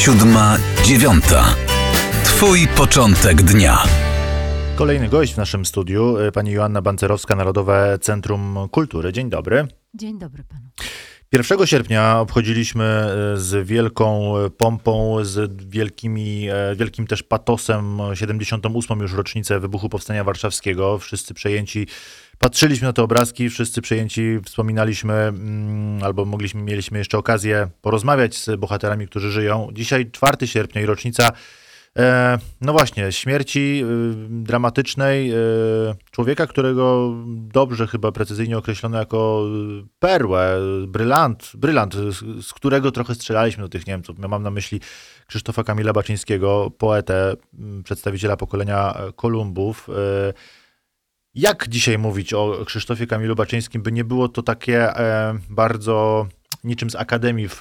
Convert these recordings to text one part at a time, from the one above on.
siódma, dziewiąta. Twój początek dnia. Kolejny gość w naszym studiu, y, pani Joanna Bancerowska, Narodowe Centrum Kultury. Dzień dobry. Dzień dobry panu. 1 sierpnia obchodziliśmy y, z wielką pompą, z wielkimi, e, wielkim też patosem 78. już rocznicę wybuchu Powstania Warszawskiego. Wszyscy przejęci, patrzyliśmy na te obrazki, wszyscy przejęci, wspominaliśmy, mm, albo mogliśmy, mieliśmy jeszcze okazję porozmawiać z bohaterami, którzy żyją. Dzisiaj 4 sierpnia i rocznica E, no właśnie, śmierci y, dramatycznej y, człowieka, którego dobrze chyba precyzyjnie określono jako perłę, brylant, brylant, z którego trochę strzelaliśmy do tych Niemców. Ja mam na myśli Krzysztofa Kamila Baczyńskiego, poetę, przedstawiciela pokolenia Kolumbów. E, jak dzisiaj mówić o Krzysztofie Kamilu Baczyńskim, by nie było to takie e, bardzo niczym z akademii w,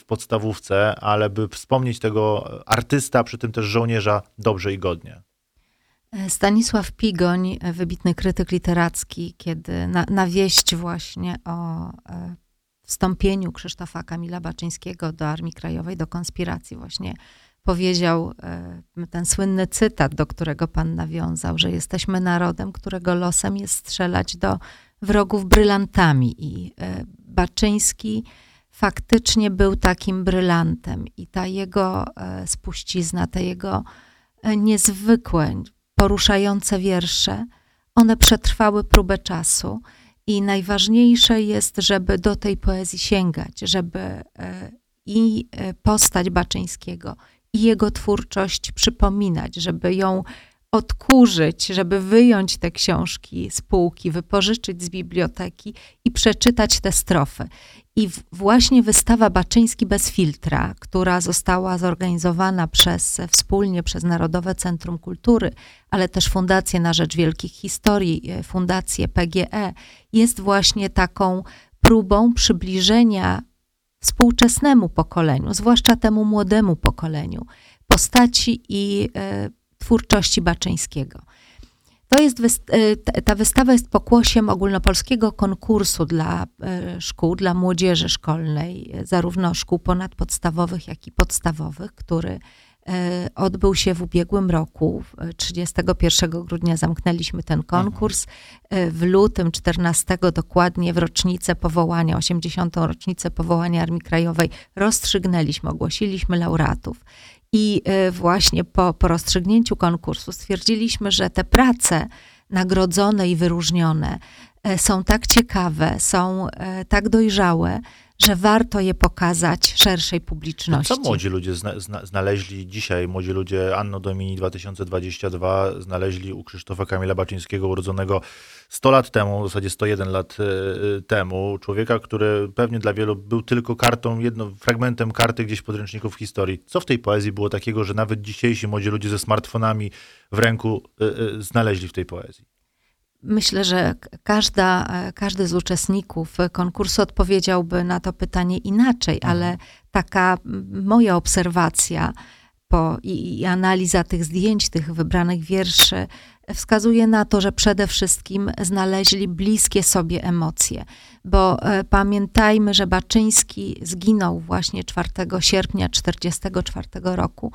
w podstawówce, ale by wspomnieć tego artysta, przy tym też żołnierza dobrze i godnie. Stanisław Pigoń, wybitny krytyk literacki, kiedy na, na wieść właśnie o e, wstąpieniu Krzysztofa Kamila Baczyńskiego do Armii Krajowej, do konspiracji właśnie powiedział e, ten słynny cytat, do którego pan nawiązał, że jesteśmy narodem, którego losem jest strzelać do wrogów brylantami i e, Baczyński faktycznie był takim brylantem i ta jego e, spuścizna, te jego e, niezwykłe, poruszające wiersze, one przetrwały próbę czasu i najważniejsze jest, żeby do tej poezji sięgać, żeby i postać Baczyńskiego, i jego twórczość przypominać, żeby ją odkurzyć, żeby wyjąć te książki z półki, wypożyczyć z biblioteki i przeczytać te strofy. I właśnie wystawa Baczyński bez filtra, która została zorganizowana przez, wspólnie przez Narodowe Centrum Kultury, ale też Fundację na Rzecz Wielkich Historii, e, Fundację PGE, jest właśnie taką próbą przybliżenia współczesnemu pokoleniu, zwłaszcza temu młodemu pokoleniu, postaci i e, twórczości Baczyńskiego. To jest, e, ta wystawa jest pokłosiem ogólnopolskiego konkursu dla e, szkół, dla młodzieży szkolnej, zarówno szkół ponadpodstawowych, jak i podstawowych, który e, odbył się w ubiegłym roku. 31 grudnia zamknęliśmy ten konkurs. W lutym 14 dokładnie w rocznicę powołania, 80. rocznicę powołania Armii Krajowej rozstrzygnęliśmy, ogłosiliśmy laureatów. I e, właśnie po, po rozstrzygnięciu konkursu stwierdziliśmy, że te prace nagrodzone i wyróżnione e, są tak ciekawe, są e, tak dojrzałe, że warto je pokazać szerszej publiczności. Co młodzi ludzie zna, zna, znaleźli dzisiaj, młodzi ludzie Anno Domini 2022 znaleźli u Krzysztofa Kamila Baczyńskiego urodzonego 100 lat temu, w zasadzie 101 lat y, temu, człowieka, który pewnie dla wielu był tylko kartą, jedno, fragmentem karty gdzieś podręczników historii. Co w tej poezji było takiego, że nawet dzisiejsi młodzi ludzie ze smartfonami w ręku y, znaleźli w tej poezji? Myślę, że każda, każdy z uczestników konkursu odpowiedziałby na to pytanie inaczej, mhm. ale taka moja obserwacja po, i, i analiza tych zdjęć, tych wybranych wierszy wskazuje na to, że przede wszystkim znaleźli bliskie sobie emocje, bo e, pamiętajmy, że Baczyński zginął właśnie 4 sierpnia 1944 roku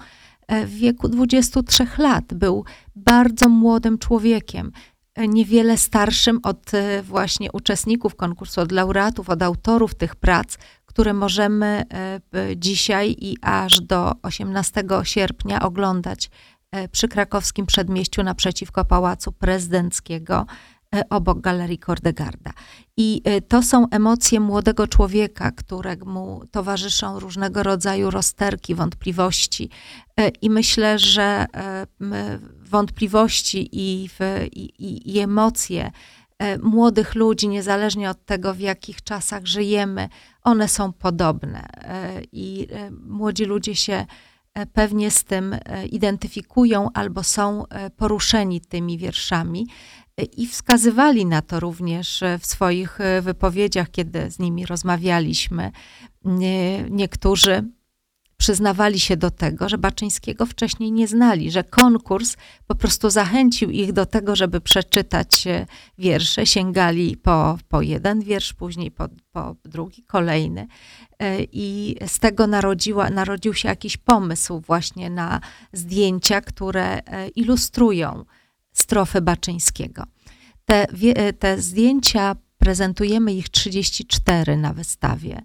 e, w wieku 23 lat. Był bardzo młodym człowiekiem niewiele starszym od e, właśnie uczestników konkursu, od laureatów, od autorów tych prac, które możemy e, dzisiaj i aż do 18 sierpnia oglądać e, przy krakowskim przedmieściu naprzeciwko Pałacu Prezydenckiego obok Galerii Kordegarda. I e, to są emocje młodego człowieka, któremu towarzyszą różnego rodzaju rozterki, wątpliwości. E, I myślę, że wątpliwości i, i, i emocje młodych ludzi, niezależnie od tego, w jakich czasach żyjemy, one są podobne. I młodzi ludzie się pewnie z tym identyfikują albo są poruszeni tymi wierszami. I wskazywali na to również w swoich e, wypowiedziach, kiedy z nimi rozmawialiśmy. Niektórzy przyznawali się do tego, że Baczyńskiego wcześniej nie znali, że konkurs po prostu zachęcił ich do tego, żeby przeczytać e, wiersze. Sięgali po, po jeden wiersz, później po, po drugi, kolejny. E, I z tego narodziła, narodził się jakiś pomysł właśnie na zdjęcia, które e, ilustrują strofy Baczyńskiego. Te, te zdjęcia prezentujemy ich 34 na wystawie.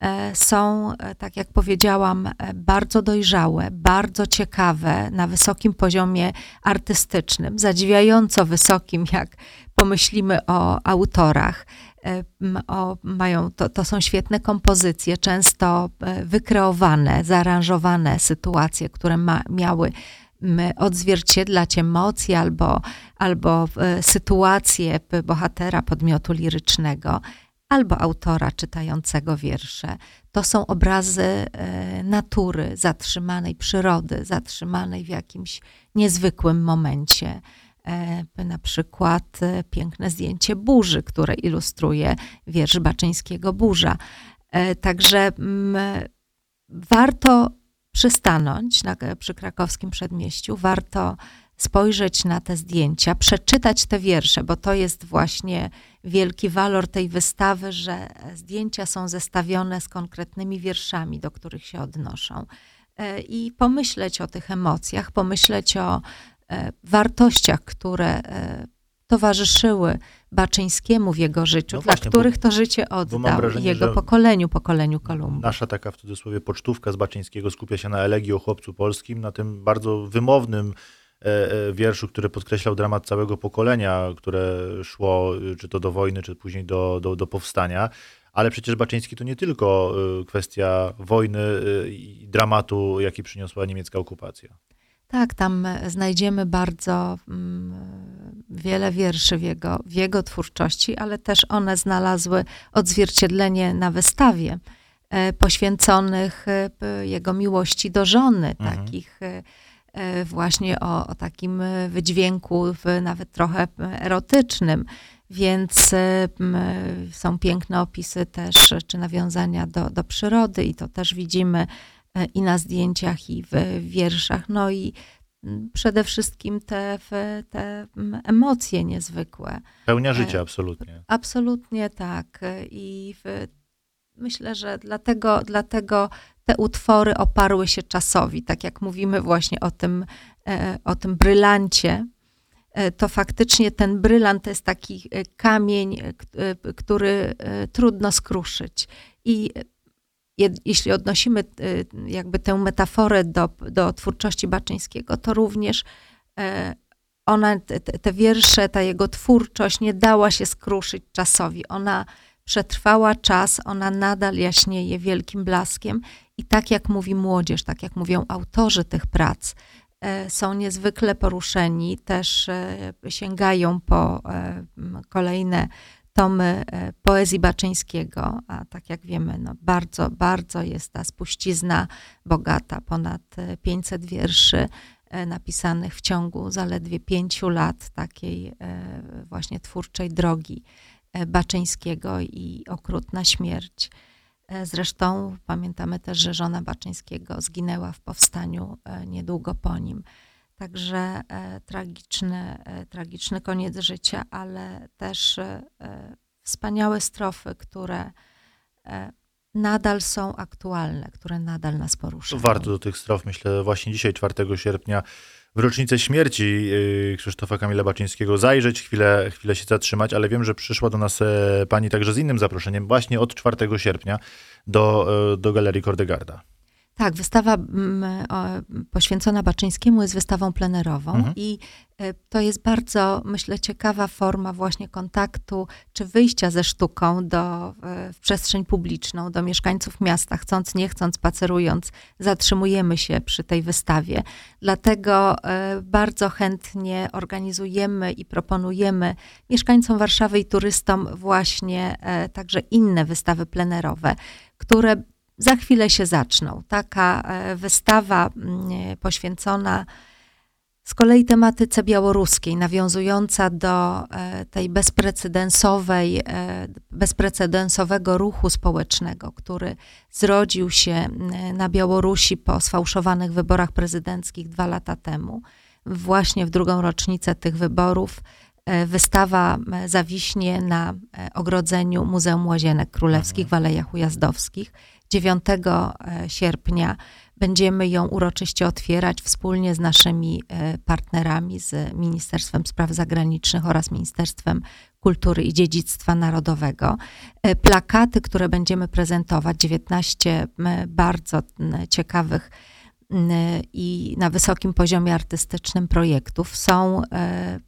E, są, e, tak jak powiedziałam, e, bardzo dojrzałe, bardzo ciekawe, na wysokim poziomie artystycznym, zadziwiająco wysokim, jak pomyślimy o autorach. O, mają, to, to są świetne kompozycje, często wykreowane, zaaranżowane sytuacje, które ma, miały odzwierciedlać emocje albo, albo sytuację bohatera podmiotu lirycznego albo autora czytającego wiersze. To są obrazy e, natury, zatrzymanej przyrody, zatrzymanej w jakimś niezwykłym momencie. E, na przykład e, piękne zdjęcie burzy, które ilustruje wiersz Baczyńskiego Burza. Także warto przystanąć na, przy krakowskim przedmieściu, warto spojrzeć na te zdjęcia, przeczytać te wiersze, bo to jest właśnie wielki walor tej wystawy, że zdjęcia są zestawione z konkretnymi wierszami, do których się odnoszą. E, I pomyśleć o tych emocjach, pomyśleć o e, wartościach, które e, towarzyszyły Baczyńskiemu w jego życiu, no właśnie, dla których bo, to życie oddał wrażenie, jego pokoleniu, pokoleniu Kolumba. Nasza taka w cudzysłowie pocztówka z Baczyńskiego skupia się na elegii o chłopcu polskim, na tym bardzo wymownym E, e, wierszu, który podkreślał dramat całego pokolenia, które szło czy to do wojny, czy później do, do, do powstania. Ale przecież Baczyński to nie tylko e, kwestia wojny i dramatu, jaki przyniosła niemiecka okupacja. Tak, tam znajdziemy bardzo mm, wiele wierszy w jego, w jego twórczości, ale też one znalazły odzwierciedlenie na wystawie poświęconych jego miłości do żony, mhm. takich E, właśnie o, o takim wydźwięku, nawet trochę erotycznym. Więc e, są piękne opisy też, czy nawiązania do, do przyrody, i to też widzimy e, i na zdjęciach, i w wierszach. No i przede wszystkim te, te emocje niezwykłe. Pełnia życia, absolutnie. Absolutnie tak. I myślę, że dlatego, dlatego te utwory oparły się czasowi. Tak jak mówimy właśnie o tym, e, o tym brylancie, e, to faktycznie ten brylant to jest taki e, kamień, który trudno skruszyć. I jeśli odnosimy jakby tę metaforę do, do twórczości Baczyńskiego, to również ona, te, te wiersze, ta jego twórczość nie dała się skruszyć czasowi. Ona przetrwała czas, ona nadal jaśnieje wielkim blaskiem i tak jak mówi młodzież, tak jak mówią autorzy tych prac, e, są niezwykle poruszeni, też e, sięgają po e, kolejne tomy poezji Baczyńskiego, a tak jak wiemy, no bardzo, bardzo jest ta spuścizna bogata, ponad 500 wierszy napisanych w ciągu zaledwie pięciu lat takiej właśnie twórczej drogi Baczyńskiego i okrutna śmierć. E, zresztą pamiętamy też, że żona Baczyńskiego zginęła w powstaniu e, niedługo po nim. Także e, tragiczny, tragiczny koniec życia, ale też wspaniałe strofy, które nadal są aktualne, które nadal nas poruszają. Warto do tych strof, myślę, właśnie dzisiaj, 4 sierpnia, w rocznicę śmierci y, Krzysztofa Kamila Baczyńskiego zajrzeć, chwilę, chwilę się zatrzymać, ale wiem, że przyszła do nas e, pani także z innym zaproszeniem, właśnie od 4 sierpnia do, e, do Galerii Kordegarda. Tak, wystawa mm, poświęcona Baczyńskiemu jest wystawą plenerową mhm. i e, to jest bardzo, myślę, ciekawa forma właśnie kontaktu czy wyjścia ze sztuką do, w przestrzeń publiczną, do mieszkańców miasta. Chcąc, nie chcąc, spacerując, zatrzymujemy się przy tej wystawie. Dlatego e, bardzo chętnie organizujemy i proponujemy mieszkańcom Warszawy i turystom właśnie e, także inne wystawy plenerowe, które za chwilę się zaczną. Taka e, wystawa mm, poświęcona z kolei tematyce białoruskiej, nawiązująca do e, tej bezprecedensowej, e, bezprecedensowego ruchu społecznego, który zrodził się na Białorusi po sfałszowanych wyborach prezydenckich dwa lata temu. Właśnie w drugą rocznicę tych wyborów wystawa m, zawiśnie na e, ogrodzeniu Muzeum Łazienek Królewskich w Alejach Ujazdowskich. 9 e, sierpnia Będziemy ją uroczyście otwierać wspólnie z naszymi e, partnerami, z Ministerstwem Spraw Zagranicznych oraz Ministerstwem Kultury i Dziedzictwa Narodowego. E, Plakaty, które będziemy prezentować, 19 m, bardzo ciekawych i na wysokim poziomie artystycznym projektów, są e,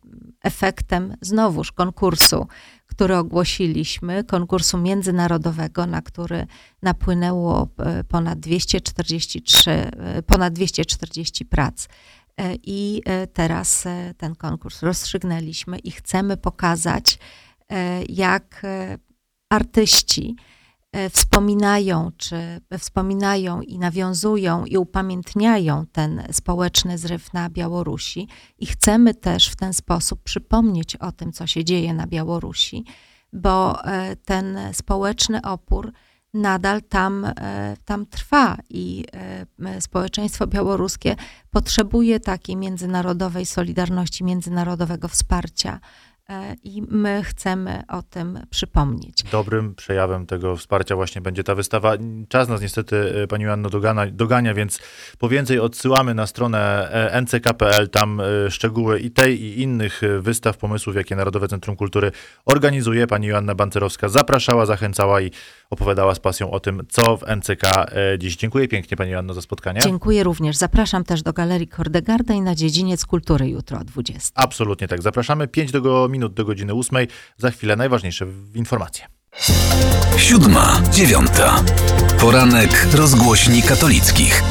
efektem znowuż konkursu, który ogłosiliśmy, konkursu międzynarodowego, na który napłynęło e, ponad 243, e, ponad 240 prac. E, I teraz ten konkurs rozstrzygnęliśmy i chcemy pokazać, jak artyści wspominają, czy wspominają i nawiązują i upamiętniają ten społeczny zryw na Białorusi i chcemy też w ten sposób przypomnieć o tym, co się dzieje na Białorusi, bo e, ten społeczny opór nadal tam, e, tam trwa i e, społeczeństwo białoruskie potrzebuje takiej międzynarodowej solidarności, międzynarodowego wsparcia. E, I my chcemy o tym przypomnieć. Dobrym przejawem tego wsparcia właśnie będzie ta wystawa. Czas nas niestety, e, Pani Joanno, dogana, dogania, więc po więcej odsyłamy na stronę e, nck.pl. Tam szczegóły i tej, i innych wystaw, pomysłów, jakie Narodowe Centrum Kultury organizuje. Pani Joanna Bancerowska zapraszała, zachęcała i opowiadała z pasją o tym, co w NCK e, dziś. Dziękuję pięknie Pani Joanno za spotkanie. Dziękuję również. Zapraszam też do Galerii Kordegarda i na dziedziniec kultury jutro o 20. Absolutnie tak. Zapraszamy 5 do minut do godziny 8. Za chwilę najważniejsze informacje. Siódma, dziewiąta. Poranek rozgłośni katolickich.